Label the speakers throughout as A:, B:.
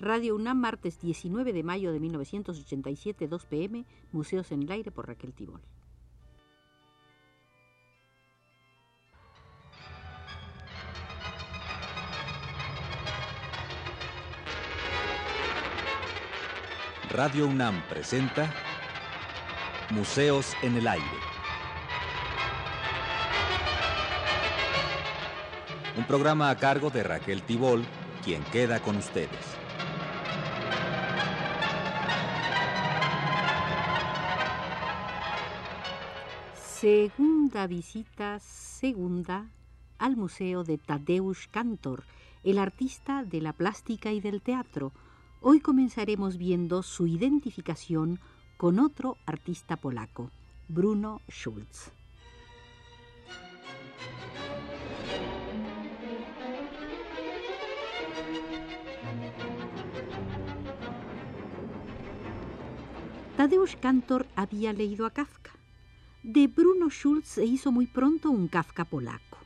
A: Radio UNAM, martes 19 de mayo de 1987, 2 pm, Museos en el Aire por Raquel Tibol.
B: Radio UNAM presenta Museos en el Aire. Un programa a cargo de Raquel Tibol, quien queda con ustedes.
A: Segunda visita, segunda, al Museo de Tadeusz Kantor, el artista de la plástica y del teatro. Hoy comenzaremos viendo su identificación con otro artista polaco, Bruno Schulz. Tadeusz Kantor había leído a Kafka de Bruno Schulz se hizo muy pronto un Kafka polaco.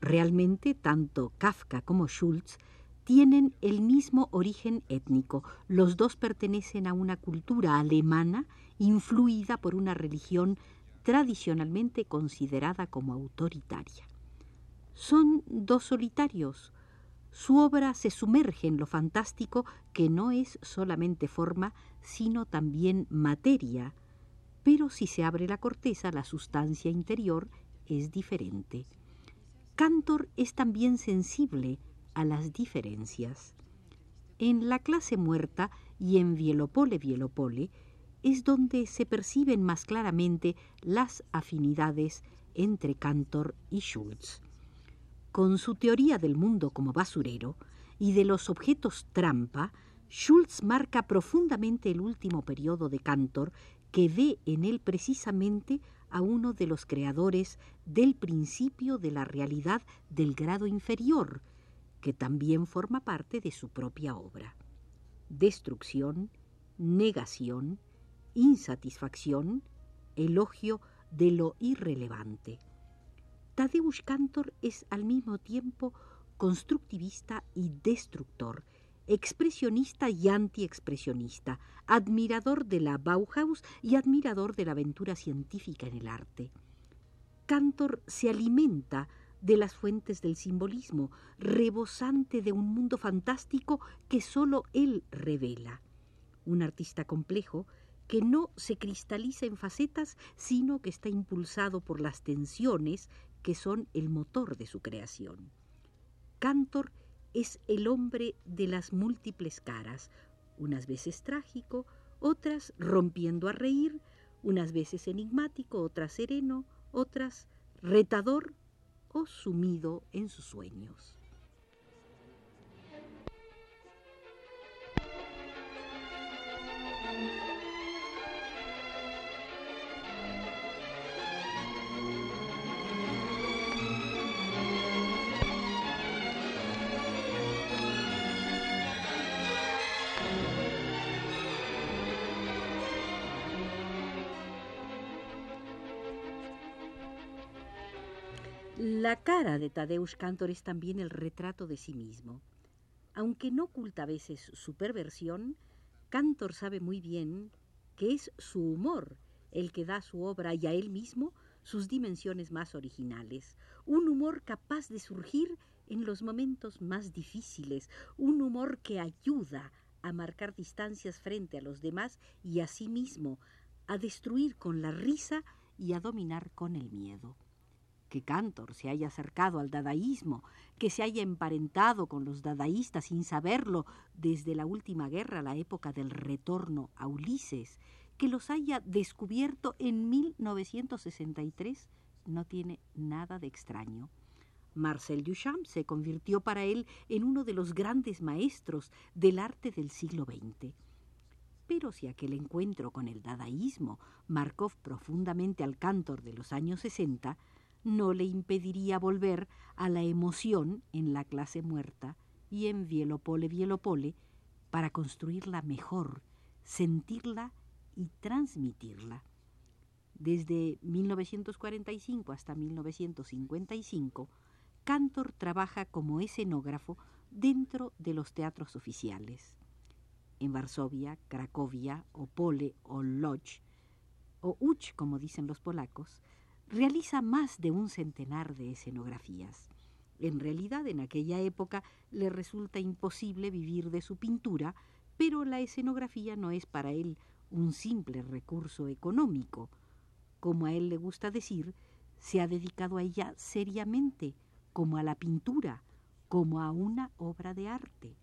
A: Realmente, tanto Kafka como Schulz tienen el mismo origen étnico. Los dos pertenecen a una cultura alemana influida por una religión tradicionalmente considerada como autoritaria. Son dos solitarios. Su obra se sumerge en lo fantástico que no es solamente forma, sino también materia, pero si se abre la corteza, la sustancia interior es diferente. Cantor es también sensible a las diferencias. En la clase muerta y en Vielopole Vielopole es donde se perciben más claramente las afinidades entre Cantor y Schulz. Con su teoría del mundo como basurero y de los objetos trampa, Schulz marca profundamente el último periodo de Cantor que ve en él precisamente a uno de los creadores del principio de la realidad del grado inferior, que también forma parte de su propia obra. Destrucción, negación, insatisfacción, elogio de lo irrelevante. Tadeusz Kantor es al mismo tiempo constructivista y destructor, expresionista y antiexpresionista, admirador de la Bauhaus y admirador de la aventura científica en el arte. Cantor se alimenta de las fuentes del simbolismo, rebosante de un mundo fantástico que sólo él revela. Un artista complejo que no se cristaliza en facetas, sino que está impulsado por las tensiones que son el motor de su creación. Cantor es el hombre de las múltiples caras, unas veces trágico, otras rompiendo a reír, unas veces enigmático, otras sereno, otras retador o sumido en sus sueños. La cara de Tadeusz Kantor es también el retrato de sí mismo. Aunque no oculta a veces su perversión, Cantor sabe muy bien que es su humor el que da a su obra y a él mismo sus dimensiones más originales, un humor capaz de surgir en los momentos más difíciles, un humor que ayuda a marcar distancias frente a los demás y a sí mismo, a destruir con la risa y a dominar con el miedo que Cantor se haya acercado al dadaísmo, que se haya emparentado con los dadaístas sin saberlo desde la última guerra, la época del retorno a Ulises, que los haya descubierto en 1963, no tiene nada de extraño. Marcel Duchamp se convirtió para él en uno de los grandes maestros del arte del siglo XX. Pero si aquel encuentro con el dadaísmo marcó profundamente al Cantor de los años 60, no le impediría volver a la emoción en la clase muerta y en Vielopole Vielopole para construirla mejor, sentirla y transmitirla. Desde 1945 hasta 1955, Cantor trabaja como escenógrafo dentro de los teatros oficiales. en Varsovia, Cracovia, Opole o Lodz, o Uch, como dicen los polacos, realiza más de un centenar de escenografías. En realidad, en aquella época le resulta imposible vivir de su pintura, pero la escenografía no es para él un simple recurso económico. Como a él le gusta decir, se ha dedicado a ella seriamente, como a la pintura, como a una obra de arte.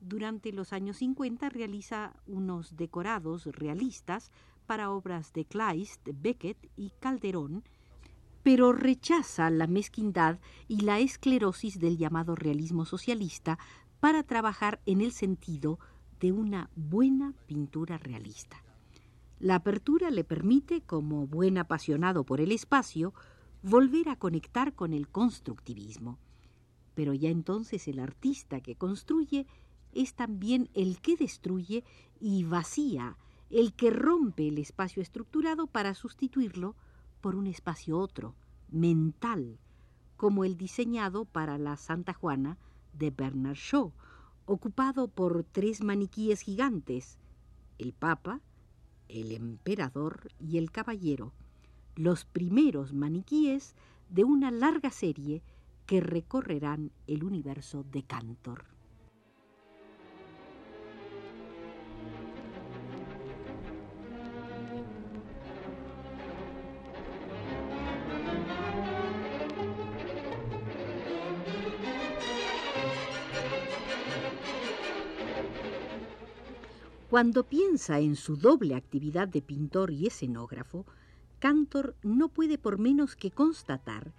A: Durante los años 50 realiza unos decorados realistas para obras de Kleist, Beckett y Calderón, pero rechaza la mezquindad y la esclerosis del llamado realismo socialista para trabajar en el sentido de una buena pintura realista. La apertura le permite, como buen apasionado por el espacio, volver a conectar con el constructivismo. Pero ya entonces el artista que construye es también el que destruye y vacía, el que rompe el espacio estructurado para sustituirlo por un espacio otro, mental, como el diseñado para la Santa Juana de Bernard Shaw, ocupado por tres maniquíes gigantes, el Papa, el Emperador y el Caballero, los primeros maniquíes de una larga serie que recorrerán el universo de Cantor. Cuando piensa en su doble actividad de pintor y escenógrafo, Cantor no puede por menos que constatar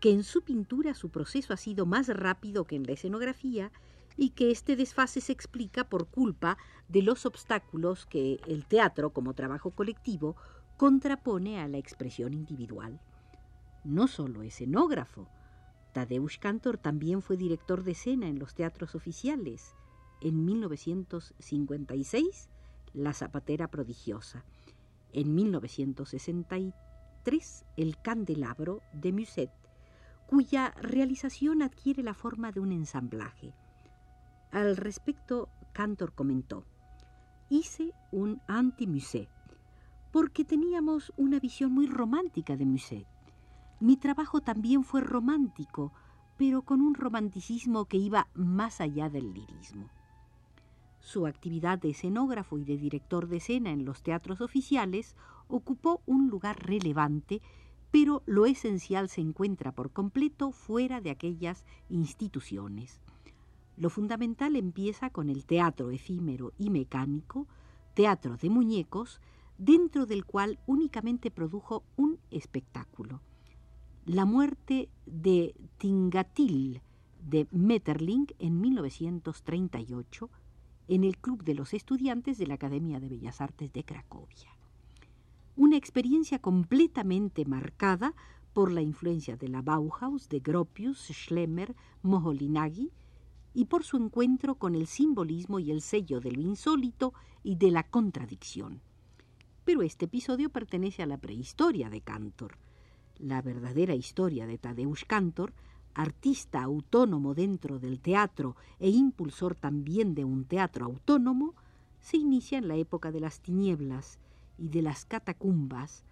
A: que en su pintura su proceso ha sido más rápido que en la escenografía y que este desfase se explica por culpa de los obstáculos que el teatro como trabajo colectivo contrapone a la expresión individual. No solo escenógrafo, Tadeusz Cantor también fue director de escena en los teatros oficiales en 1956 La Zapatera Prodigiosa, en 1963 El Candelabro de Musset, cuya realización adquiere la forma de un ensamblaje. Al respecto, Cantor comentó, hice un anti-Musset, porque teníamos una visión muy romántica de Musset. Mi trabajo también fue romántico, pero con un romanticismo que iba más allá del lirismo. Su actividad de escenógrafo y de director de escena en los teatros oficiales ocupó un lugar relevante, pero lo esencial se encuentra por completo fuera de aquellas instituciones. Lo fundamental empieza con el teatro efímero y mecánico, teatro de muñecos, dentro del cual únicamente produjo un espectáculo. La muerte de Tingatil de Metterling en 1938 en el Club de los Estudiantes de la Academia de Bellas Artes de Cracovia. Una experiencia completamente marcada por la influencia de la Bauhaus, de Gropius, Schlemmer, Moholy-Nagy y por su encuentro con el simbolismo y el sello de lo insólito y de la contradicción. Pero este episodio pertenece a la prehistoria de Cantor. La verdadera historia de Tadeusz Cantor artista autónomo dentro del teatro e impulsor también de un teatro autónomo, se inicia en la época de las tinieblas y de las catacumbas,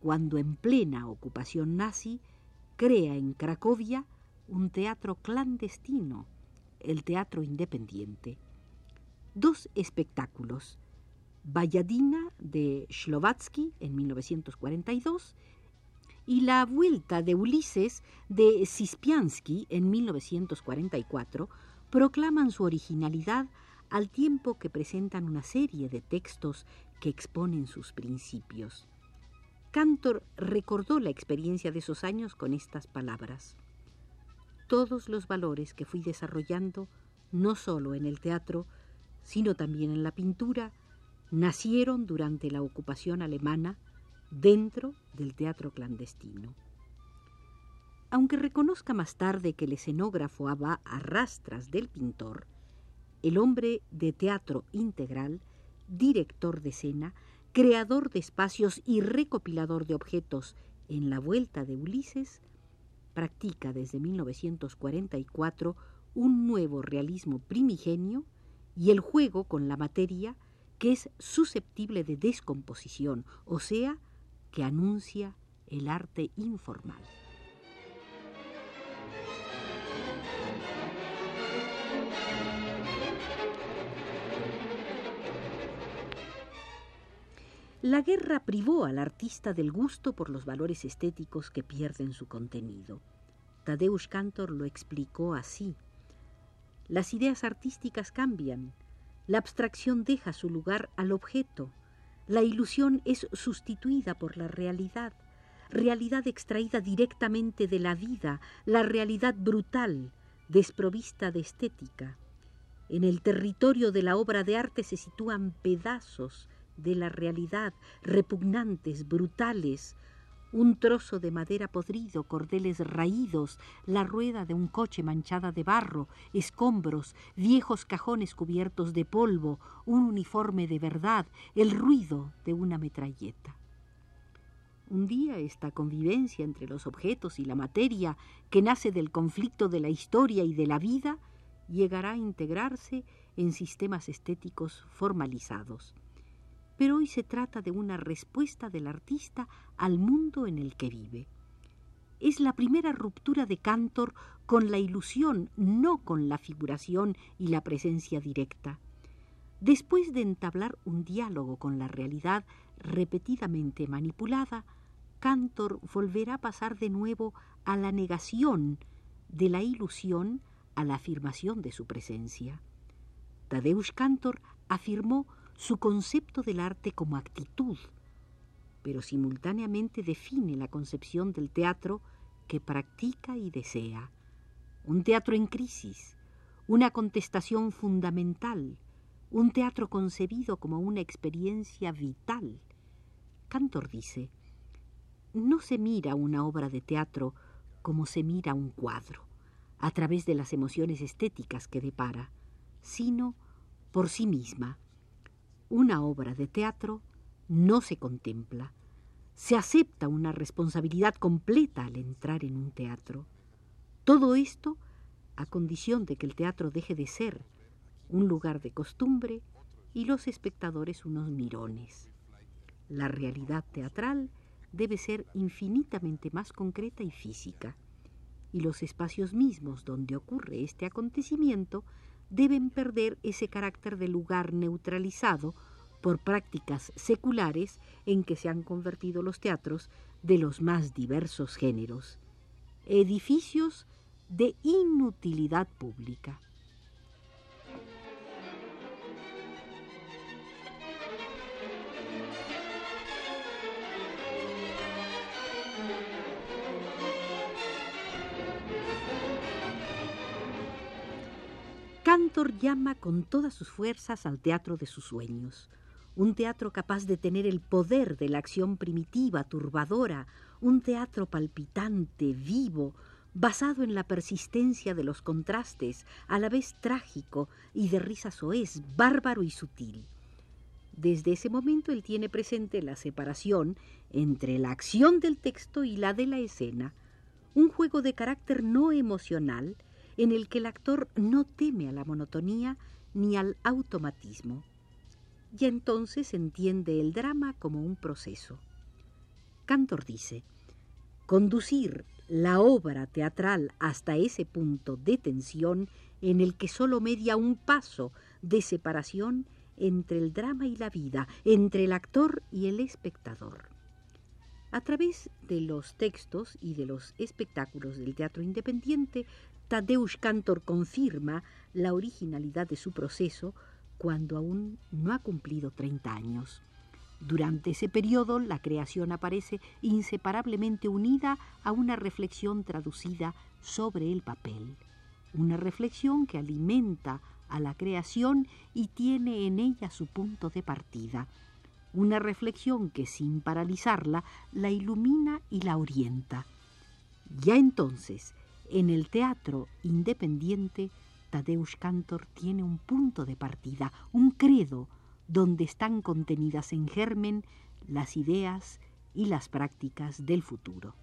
A: cuando en plena ocupación nazi crea en Cracovia un teatro clandestino, el Teatro Independiente. Dos espectáculos, Valladina de Slovatsky en 1942 y La Vuelta de Ulises de Sispiansky en 1944 proclaman su originalidad al tiempo que presentan una serie de textos que exponen sus principios. Cantor recordó la experiencia de esos años con estas palabras. Todos los valores que fui desarrollando, no solo en el teatro, sino también en la pintura, nacieron durante la ocupación alemana dentro del teatro clandestino. Aunque reconozca más tarde que el escenógrafo va a rastras del pintor, el hombre de teatro integral, director de escena, creador de espacios y recopilador de objetos en la vuelta de Ulises, practica desde 1944 un nuevo realismo primigenio y el juego con la materia que es susceptible de descomposición, o sea, que anuncia el arte informal. La guerra privó al artista del gusto por los valores estéticos que pierden su contenido. Tadeusz Kantor lo explicó así. Las ideas artísticas cambian, la abstracción deja su lugar al objeto, la ilusión es sustituida por la realidad, realidad extraída directamente de la vida, la realidad brutal, desprovista de estética. En el territorio de la obra de arte se sitúan pedazos de la realidad, repugnantes, brutales, un trozo de madera podrido, cordeles raídos, la rueda de un coche manchada de barro, escombros, viejos cajones cubiertos de polvo, un uniforme de verdad, el ruido de una metralleta. Un día esta convivencia entre los objetos y la materia, que nace del conflicto de la historia y de la vida, llegará a integrarse en sistemas estéticos formalizados pero hoy se trata de una respuesta del artista al mundo en el que vive. Es la primera ruptura de Cantor con la ilusión, no con la figuración y la presencia directa. Después de entablar un diálogo con la realidad repetidamente manipulada, Cantor volverá a pasar de nuevo a la negación de la ilusión a la afirmación de su presencia. Tadeusz Cantor afirmó su concepto del arte como actitud, pero simultáneamente define la concepción del teatro que practica y desea. Un teatro en crisis, una contestación fundamental, un teatro concebido como una experiencia vital. Cantor dice, no se mira una obra de teatro como se mira un cuadro, a través de las emociones estéticas que depara, sino por sí misma, una obra de teatro no se contempla. Se acepta una responsabilidad completa al entrar en un teatro. Todo esto a condición de que el teatro deje de ser un lugar de costumbre y los espectadores unos mirones. La realidad teatral debe ser infinitamente más concreta y física, y los espacios mismos donde ocurre este acontecimiento deben perder ese carácter de lugar neutralizado por prácticas seculares en que se han convertido los teatros de los más diversos géneros, edificios de inutilidad pública. Cantor llama con todas sus fuerzas al teatro de sus sueños, un teatro capaz de tener el poder de la acción primitiva, turbadora, un teatro palpitante, vivo, basado en la persistencia de los contrastes, a la vez trágico y de risa soez, bárbaro y sutil. Desde ese momento él tiene presente la separación entre la acción del texto y la de la escena, un juego de carácter no emocional en el que el actor no teme a la monotonía ni al automatismo. Y entonces entiende el drama como un proceso. Cantor dice, conducir la obra teatral hasta ese punto de tensión en el que solo media un paso de separación entre el drama y la vida, entre el actor y el espectador. A través de los textos y de los espectáculos del teatro independiente, Tadeusz Cantor confirma la originalidad de su proceso cuando aún no ha cumplido 30 años. Durante ese periodo la creación aparece inseparablemente unida a una reflexión traducida sobre el papel, una reflexión que alimenta a la creación y tiene en ella su punto de partida, una reflexión que sin paralizarla la ilumina y la orienta. Ya entonces, en el teatro independiente, Tadeusz Cantor tiene un punto de partida, un credo, donde están contenidas en germen las ideas y las prácticas del futuro.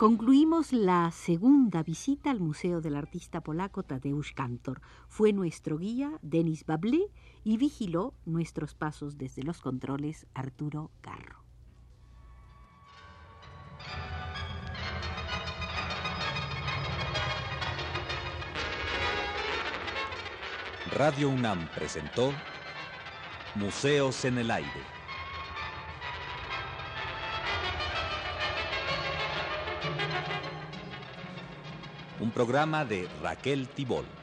A: Concluimos la segunda visita al Museo del Artista Polaco Tadeusz Kantor. Fue nuestro guía Denis Bablé y vigiló nuestros pasos desde los controles Arturo Garro.
B: Radio UNAM presentó Museos en el Aire. Programa de Raquel Tibol.